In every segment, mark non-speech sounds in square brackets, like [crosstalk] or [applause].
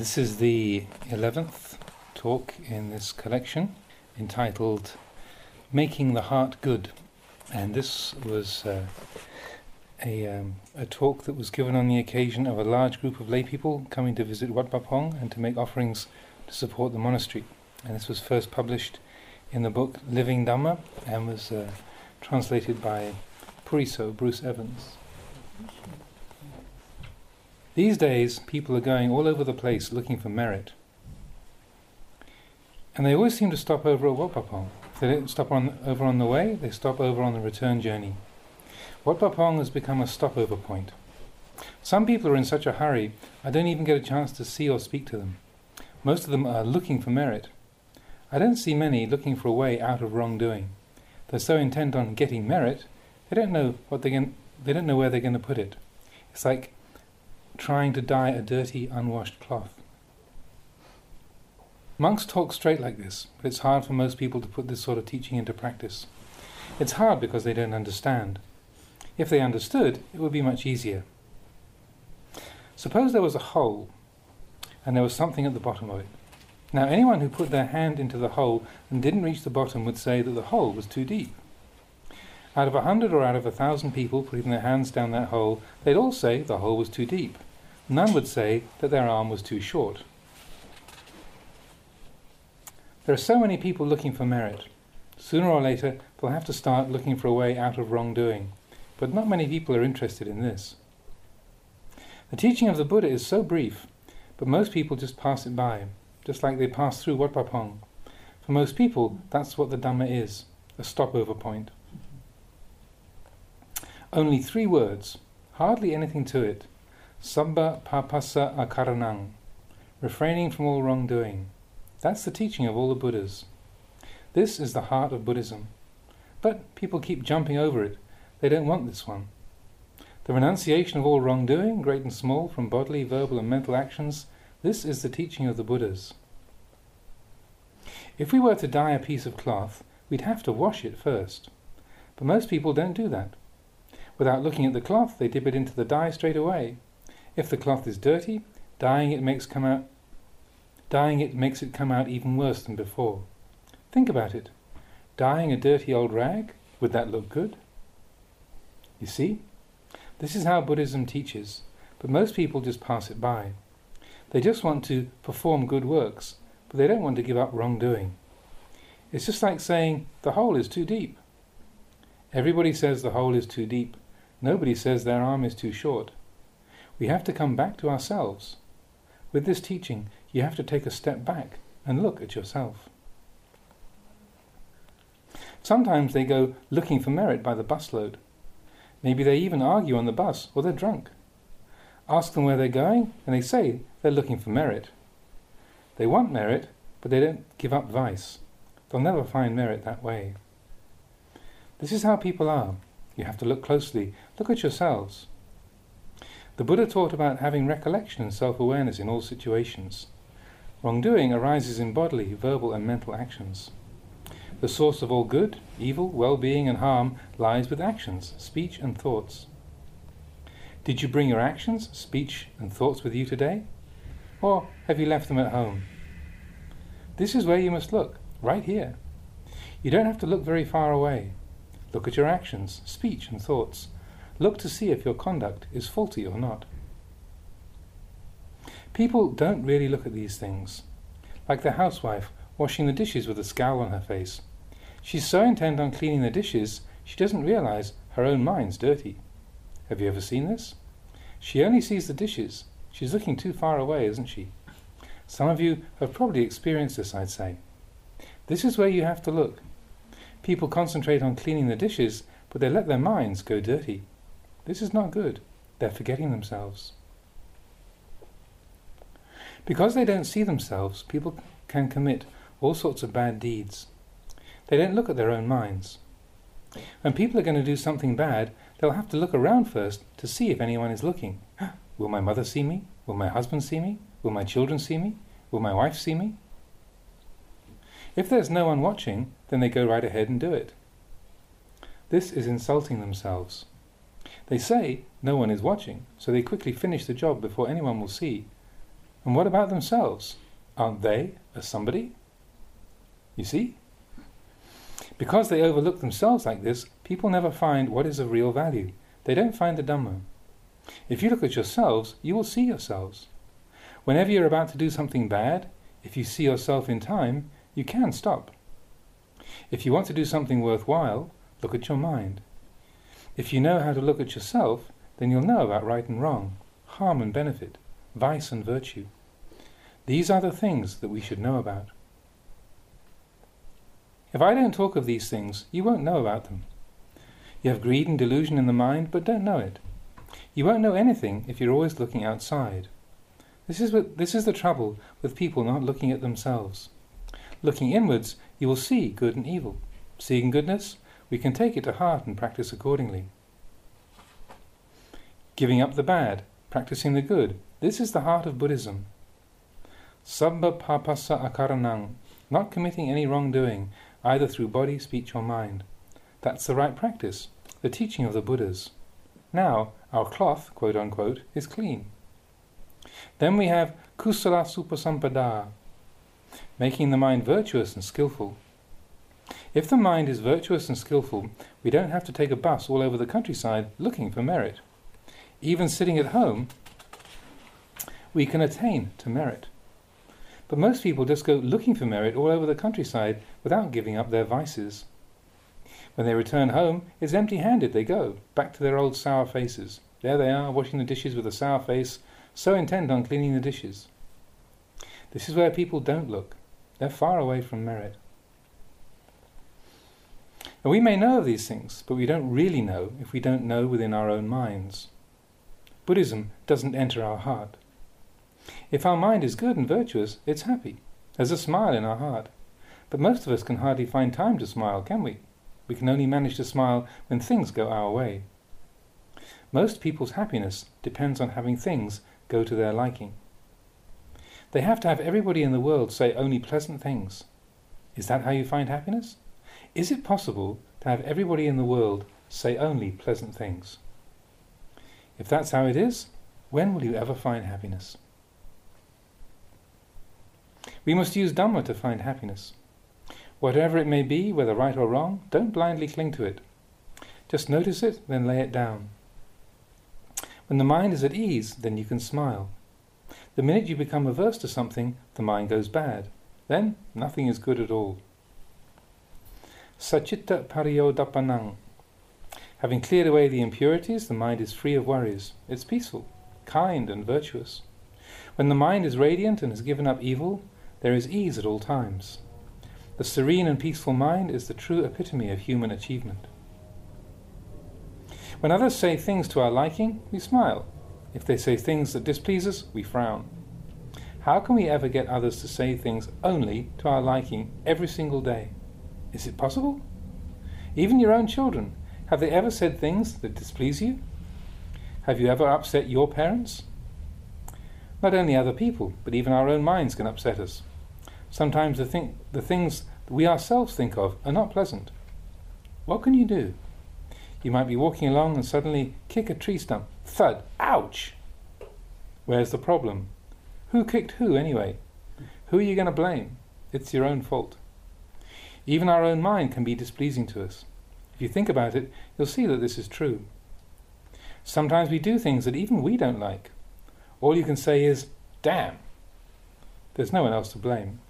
This is the 11th talk in this collection entitled Making the Heart Good. And this was uh, a, um, a talk that was given on the occasion of a large group of lay people coming to visit Wat Pah Pong and to make offerings to support the monastery. And this was first published in the book Living Dhamma and was uh, translated by Puriso, Bruce Evans. These days, people are going all over the place looking for merit. And they always seem to stop over at Wat. If they don't stop on, over on the way, they stop over on the return journey. Wat has become a stopover point. Some people are in such a hurry, I don't even get a chance to see or speak to them. Most of them are looking for merit. I don't see many looking for a way out of wrongdoing. They're so intent on getting merit, they don't know what they they don't know where they're going to put it. It's like trying to dye a dirty, unwashed cloth. Monks talk straight like this, but it's hard for most people to put this sort of teaching into practice. It's hard because they don't understand. If they understood, it would be much easier. Suppose there was a hole, and there was something at the bottom of it. Now, anyone who put their hand into the hole and didn't reach the bottom would say that the hole was too deep. Out of a hundred or out of a thousand people putting their hands down that hole, they'd all say the hole was too deep. None would say that their arm was too short. There are so many people looking for merit. Sooner or later, they'll have to start looking for a way out of wrongdoing. But not many people are interested in this. The teaching of the Buddha is so brief, but most people just pass it by, just like they pass through Wat Pah Pong. For most people, that's what the Dhamma is a stopover point. Only three words, hardly anything to it, Sabba papassa akaranang, refraining from all wrongdoing. That's the teaching of all the Buddhas. This is the heart of Buddhism. But people keep jumping over it. They don't want this one. The renunciation of all wrongdoing, great and small, from bodily, verbal, and mental actions, this is the teaching of the Buddhas. If we were to dye a piece of cloth, we'd have to wash it first. But most people don't do that. Without looking at the cloth, they dip it into the dye straight away. If the cloth is dirty, dyeing it makes come out dyeing it makes it come out even worse than before. Think about it. Dyeing a dirty old rag, would that look good? You see? This is how Buddhism teaches, but most people just pass it by. They just want to perform good works, but they don't want to give up wrongdoing. It's just like saying the hole is too deep. Everybody says the hole is too deep. Nobody says their arm is too short. We have to come back to ourselves. With this teaching, you have to take a step back and look at yourself. Sometimes they go looking for merit by the busload. Maybe they even argue on the bus or they're drunk. Ask them where they're going, and they say they're looking for merit. They want merit, but they don't give up vice. They'll never find merit that way. This is how people are. You have to look closely. Look at yourselves. The Buddha taught about having recollection and self awareness in all situations. Wrongdoing arises in bodily, verbal, and mental actions. The source of all good, evil, well being, and harm lies with actions, speech, and thoughts. Did you bring your actions, speech, and thoughts with you today? Or have you left them at home? This is where you must look, right here. You don't have to look very far away. Look at your actions, speech, and thoughts, Look to see if your conduct is faulty or not. People don't really look at these things. Like the housewife washing the dishes with a scowl on her face. She's so intent on cleaning the dishes, she doesn't realize her own mind's dirty. Have you ever seen this? She only sees the dishes. She's looking too far away, isn't she? Some of you have probably experienced this, I'd say. This is where you have to look. People concentrate on cleaning the dishes, but they let their minds go dirty. This is not good. They're forgetting themselves. Because they don't see themselves, people can commit all sorts of bad deeds. They don't look at their own minds. When people are going to do something bad, they'll have to look around first to see if anyone is looking. [gasps] Will my mother see me? Will my husband see me? Will my children see me? Will my wife see me? If there's no one watching, then they go right ahead and do it. This is insulting themselves. They say no one is watching, so they quickly finish the job before anyone will see. And what about themselves? Aren't they a somebody? You see? Because they overlook themselves like this, people never find what is of real value. They don't find the Dhamma. If you look at yourselves, you will see yourselves. Whenever you're about to do something bad, if you see yourself in time, you can stop. If you want to do something worthwhile, look at your mind. If you know how to look at yourself, then you'll know about right and wrong, harm and benefit, vice and virtue. These are the things that we should know about. If I don't talk of these things, you won't know about them. You have greed and delusion in the mind, but don't know it. You won't know anything if you're always looking outside. This is, what, this is the trouble with people not looking at themselves. Looking inwards, you will see good and evil. Seeing goodness, we can take it to heart and practice accordingly. Giving up the bad, practicing the good, this is the heart of Buddhism. Sabba papassa akaranang, not committing any wrongdoing, either through body, speech, or mind. That's the right practice, the teaching of the Buddhas. Now, our cloth, quote unquote, is clean. Then we have kusalassa upasampada, making the mind virtuous and skillful. If the mind is virtuous and skillful, we don't have to take a bus all over the countryside looking for merit. Even sitting at home, we can attain to merit. But most people just go looking for merit all over the countryside without giving up their vices. When they return home, it's empty handed they go, back to their old sour faces. There they are, washing the dishes with a sour face, so intent on cleaning the dishes. This is where people don't look. They're far away from merit. And we may know of these things, but we don't really know if we don't know within our own minds. Buddhism doesn't enter our heart. If our mind is good and virtuous, it's happy. There's a smile in our heart. But most of us can hardly find time to smile, can we? We can only manage to smile when things go our way. Most people's happiness depends on having things go to their liking. They have to have everybody in the world say only pleasant things. Is that how you find happiness? Is it possible to have everybody in the world say only pleasant things? If that's how it is, when will you ever find happiness? We must use Dhamma to find happiness. Whatever it may be, whether right or wrong, don't blindly cling to it. Just notice it, then lay it down. When the mind is at ease, then you can smile. The minute you become averse to something, the mind goes bad. Then nothing is good at all. Sachitta pariyodapanang. Having cleared away the impurities, the mind is free of worries. It's peaceful, kind, and virtuous. When the mind is radiant and has given up evil, there is ease at all times. The serene and peaceful mind is the true epitome of human achievement. When others say things to our liking, we smile. If they say things that displease us, we frown. How can we ever get others to say things only to our liking every single day? Is it possible? Even your own children, have they ever said things that displease you? Have you ever upset your parents? Not only other people, but even our own minds can upset us. Sometimes the, thing, the things we ourselves think of are not pleasant. What can you do? You might be walking along and suddenly kick a tree stump. Thud! Ouch! Where's the problem? Who kicked who anyway? Who are you going to blame? It's your own fault. Even our own mind can be displeasing to us. If you think about it, you'll see that this is true. Sometimes we do things that even we don't like. All you can say is, damn. There's no one else to blame.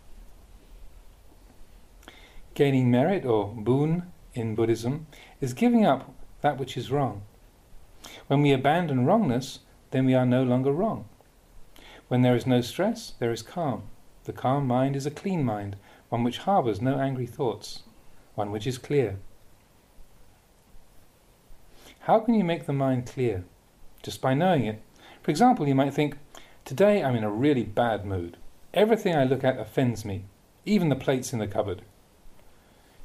Gaining merit or boon in Buddhism is giving up that which is wrong. When we abandon wrongness, then we are no longer wrong. When there is no stress, there is calm. The calm mind is a clean mind, one which harbours no angry thoughts, one which is clear. How can you make the mind clear? Just by knowing it. For example, you might think, Today I'm in a really bad mood. Everything I look at offends me, even the plates in the cupboard.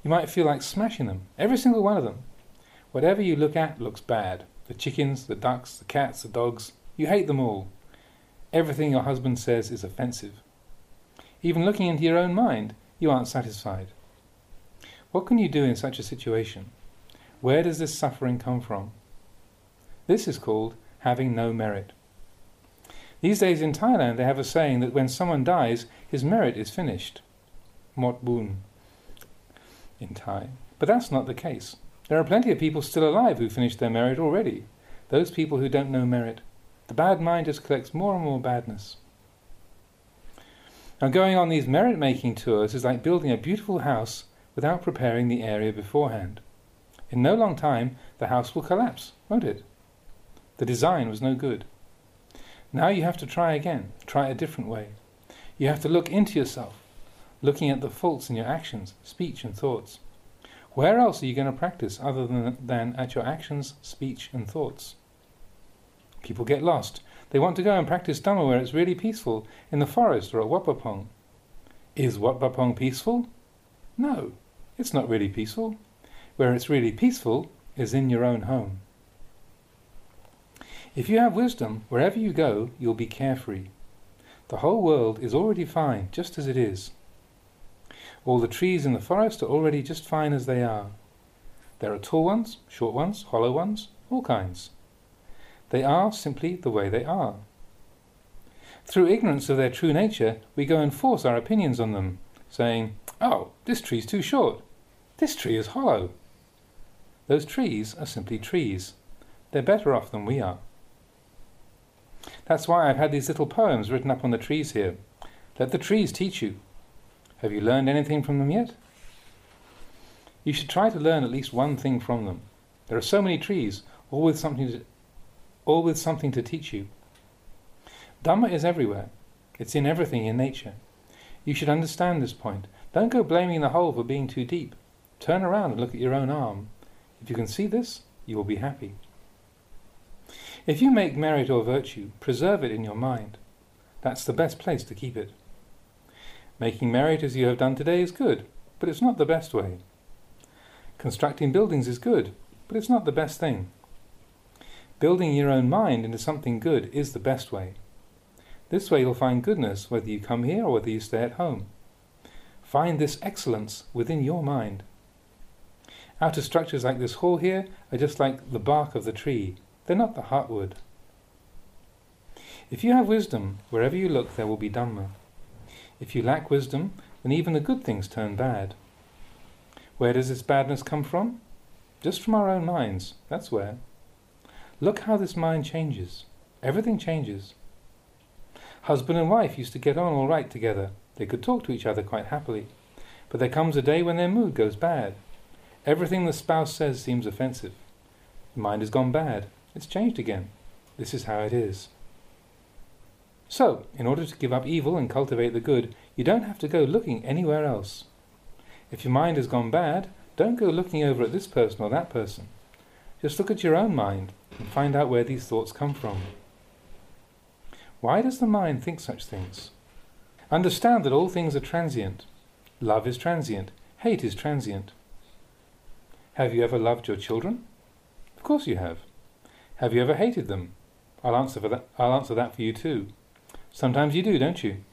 You might feel like smashing them, every single one of them. Whatever you look at looks bad. The chickens, the ducks, the cats, the dogs. You hate them all. Everything your husband says is offensive. Even looking into your own mind, you aren't satisfied. What can you do in such a situation? Where does this suffering come from? This is called having no merit. These days in Thailand, they have a saying that when someone dies, his merit is finished. Mot bun in Thai. But that's not the case. There are plenty of people still alive who finished their merit already. Those people who don't know merit. The bad mind just collects more and more badness. Now, going on these merit making tours is like building a beautiful house without preparing the area beforehand. In no long time, the house will collapse, won't it? The design was no good. Now you have to try again, try a different way. You have to look into yourself, looking at the faults in your actions, speech, and thoughts. Where else are you going to practice other than, than at your actions, speech, and thoughts? People get lost. They want to go and practice Dhamma where it's really peaceful, in the forest or at Wat Pah Pong. Is Wat Pah Pong peaceful? No, it's not really peaceful. Where it's really peaceful is in your own home. If you have wisdom, wherever you go, you'll be carefree. The whole world is already fine, just as it is. All the trees in the forest are already just fine as they are. There are tall ones, short ones, hollow ones, all kinds. They are simply the way they are. Through ignorance of their true nature, we go and force our opinions on them, saying, Oh, this tree's too short. This tree is hollow. Those trees are simply trees. They're better off than we are. That's why I've had these little poems written up on the trees here. Let the trees teach you. Have you learned anything from them yet? You should try to learn at least one thing from them. There are so many trees, all with something to, all with something to teach you. Dhamma is everywhere. It's in everything in nature. You should understand this point. Don't go blaming the hole for being too deep. Turn around and look at your own arm. If you can see this, you will be happy. If you make merit or virtue, preserve it in your mind. That's the best place to keep it. Making merit as you have done today is good, but it's not the best way. Constructing buildings is good, but it's not the best thing. Building your own mind into something good is the best way. This way you'll find goodness whether you come here or whether you stay at home. Find this excellence within your mind. Outer structures like this hall here are just like the bark of the tree. They're not the heartwood. If you have wisdom, wherever you look there will be Dhamma. If you lack wisdom, then even the good things turn bad. Where does this badness come from? Just from our own minds, that's where. Look how this mind changes. Everything changes. Husband and wife used to get on all right together. They could talk to each other quite happily. But there comes a day when their mood goes bad. Everything the spouse says seems offensive. The mind has gone bad. It's changed again. This is how it is. So, in order to give up evil and cultivate the good, you don't have to go looking anywhere else. If your mind has gone bad, don't go looking over at this person or that person. Just look at your own mind and find out where these thoughts come from. Why does the mind think such things? Understand that all things are transient. Love is transient. Hate is transient. Have you ever loved your children? Of course you have. Have you ever hated them? I'll answer for that. I'll answer that for you too. Sometimes you do, don't you?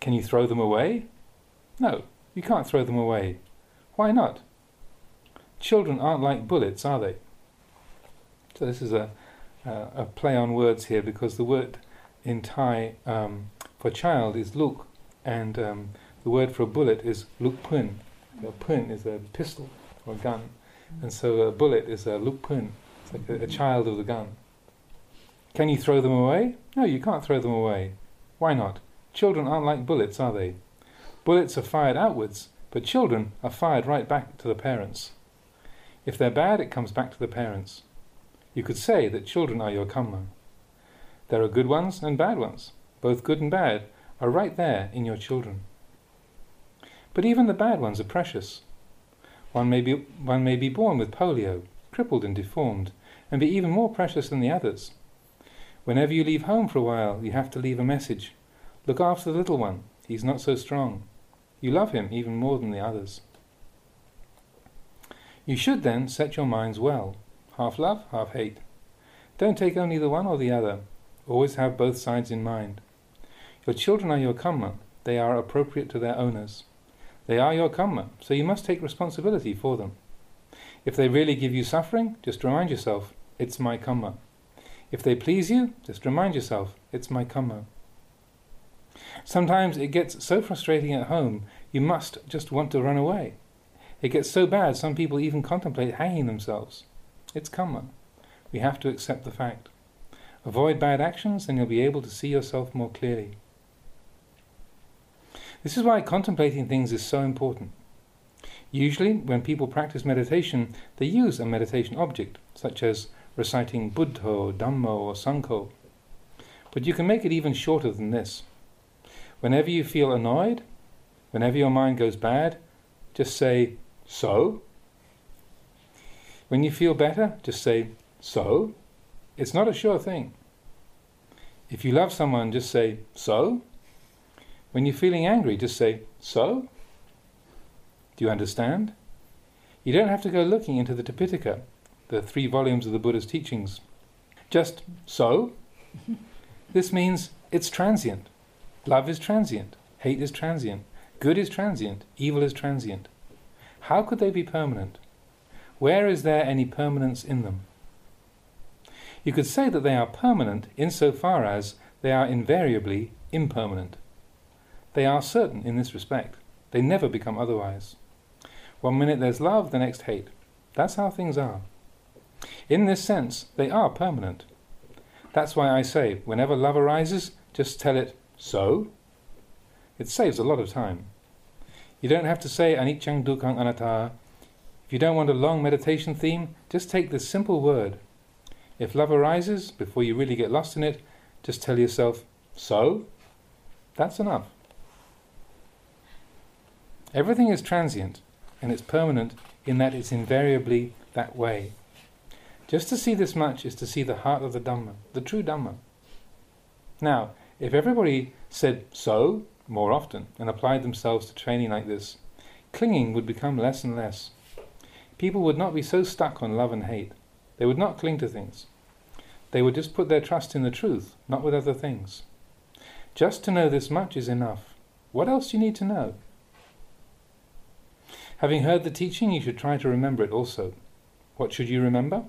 Can you throw them away? No, you can't throw them away. Why not? Children aren't like bullets, are they? So this is a uh, a play on words here because the word in Thai um, for child is luk, and um, the word for a bullet is luk pun. A pun is a pistol or a gun, and so a bullet is a luk pun It's like a, a child of the gun. Can you throw them away? No, you can't throw them away. Why not? Children aren't like bullets, are they? Bullets are fired outwards, but children are fired right back to the parents. If they're bad, it comes back to the parents. You could say that children are your karma. There are good ones and bad ones. Both good and bad are right there in your children. But even the bad ones are precious. One may be, one may be born with polio, crippled and deformed, and be even more precious than the others. Whenever you leave home for a while, you have to leave a message. Look after the little one. He's not so strong. You love him even more than the others. You should then set your minds well. Half love, half hate. Don't take only the one or the other. Always have both sides in mind. Your children are your karma. They are appropriate to their owners. They are your karma, so you must take responsibility for them. If they really give you suffering, just remind yourself, it's my karma. If they please you, just remind yourself, it's my karma. Sometimes it gets so frustrating at home, you must just want to run away. It gets so bad, some people even contemplate hanging themselves. It's karma. We have to accept the fact. Avoid bad actions, and you'll be able to see yourself more clearly. This is why contemplating things is so important. Usually, when people practice meditation, they use a meditation object, such as reciting Buddho, Dhammo, or Sangho. But you can make it even shorter than this. Whenever you feel annoyed, whenever your mind goes bad, just say, So. When you feel better, just say, So. It's not a sure thing. If you love someone, just say, So. When you're feeling angry, just say, So? Do you understand? You don't have to go looking into the Tipitaka, the three volumes of the Buddha's teachings. Just so. [laughs] this means it's transient. Love is transient. Hate is transient. Good is transient. Evil is transient. How could they be permanent? Where is there any permanence in them? You could say that they are permanent insofar as they are invariably impermanent. They are certain in this respect. They never become otherwise. One minute there's love, the next hate. That's how things are. In this sense, they are permanent. That's why I say, whenever love arises, just tell it, so. It saves a lot of time. You don't have to say anicca dukkha anatta. If you don't want a long meditation theme, just take this simple word. If love arises, before you really get lost in it, just tell yourself, so. That's enough. Everything is transient and it's permanent in that it's invariably that way. Just to see this much is to see the heart of the Dhamma, the true Dhamma. Now, if everybody said so more often and applied themselves to training like this, clinging would become less and less. People would not be so stuck on love and hate. They would not cling to things. They would just put their trust in the truth, not with other things. Just to know this much is enough. What else do you need to know? Having heard the teaching, you should try to remember it also. What should you remember?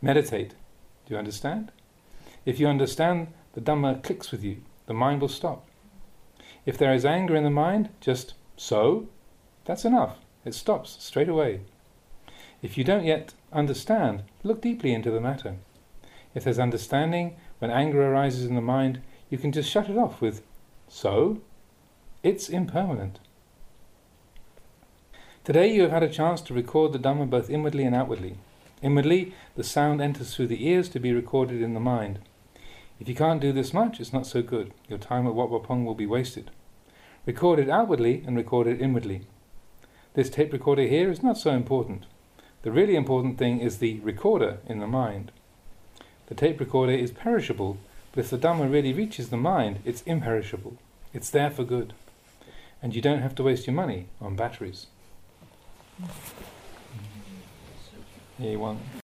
Meditate. Do you understand? If you understand, the Dhamma clicks with you. The mind will stop. If there is anger in the mind, just so, that's enough. It stops straight away. If you don't yet understand, look deeply into the matter. If there's understanding, when anger arises in the mind, you can just shut it off with so. It's impermanent. Today you have had a chance to record the Dhamma both inwardly and outwardly. Inwardly, the sound enters through the ears to be recorded in the mind. If you can't do this much, it's not so good. Your time at Wat Pah Pong will be wasted. Record it outwardly and record it inwardly. This tape recorder here is not so important. The really important thing is the recorder in the mind. The tape recorder is perishable, but if the Dhamma really reaches the mind, it's imperishable. It's there for good. And you don't have to waste your money on batteries. Mm. A1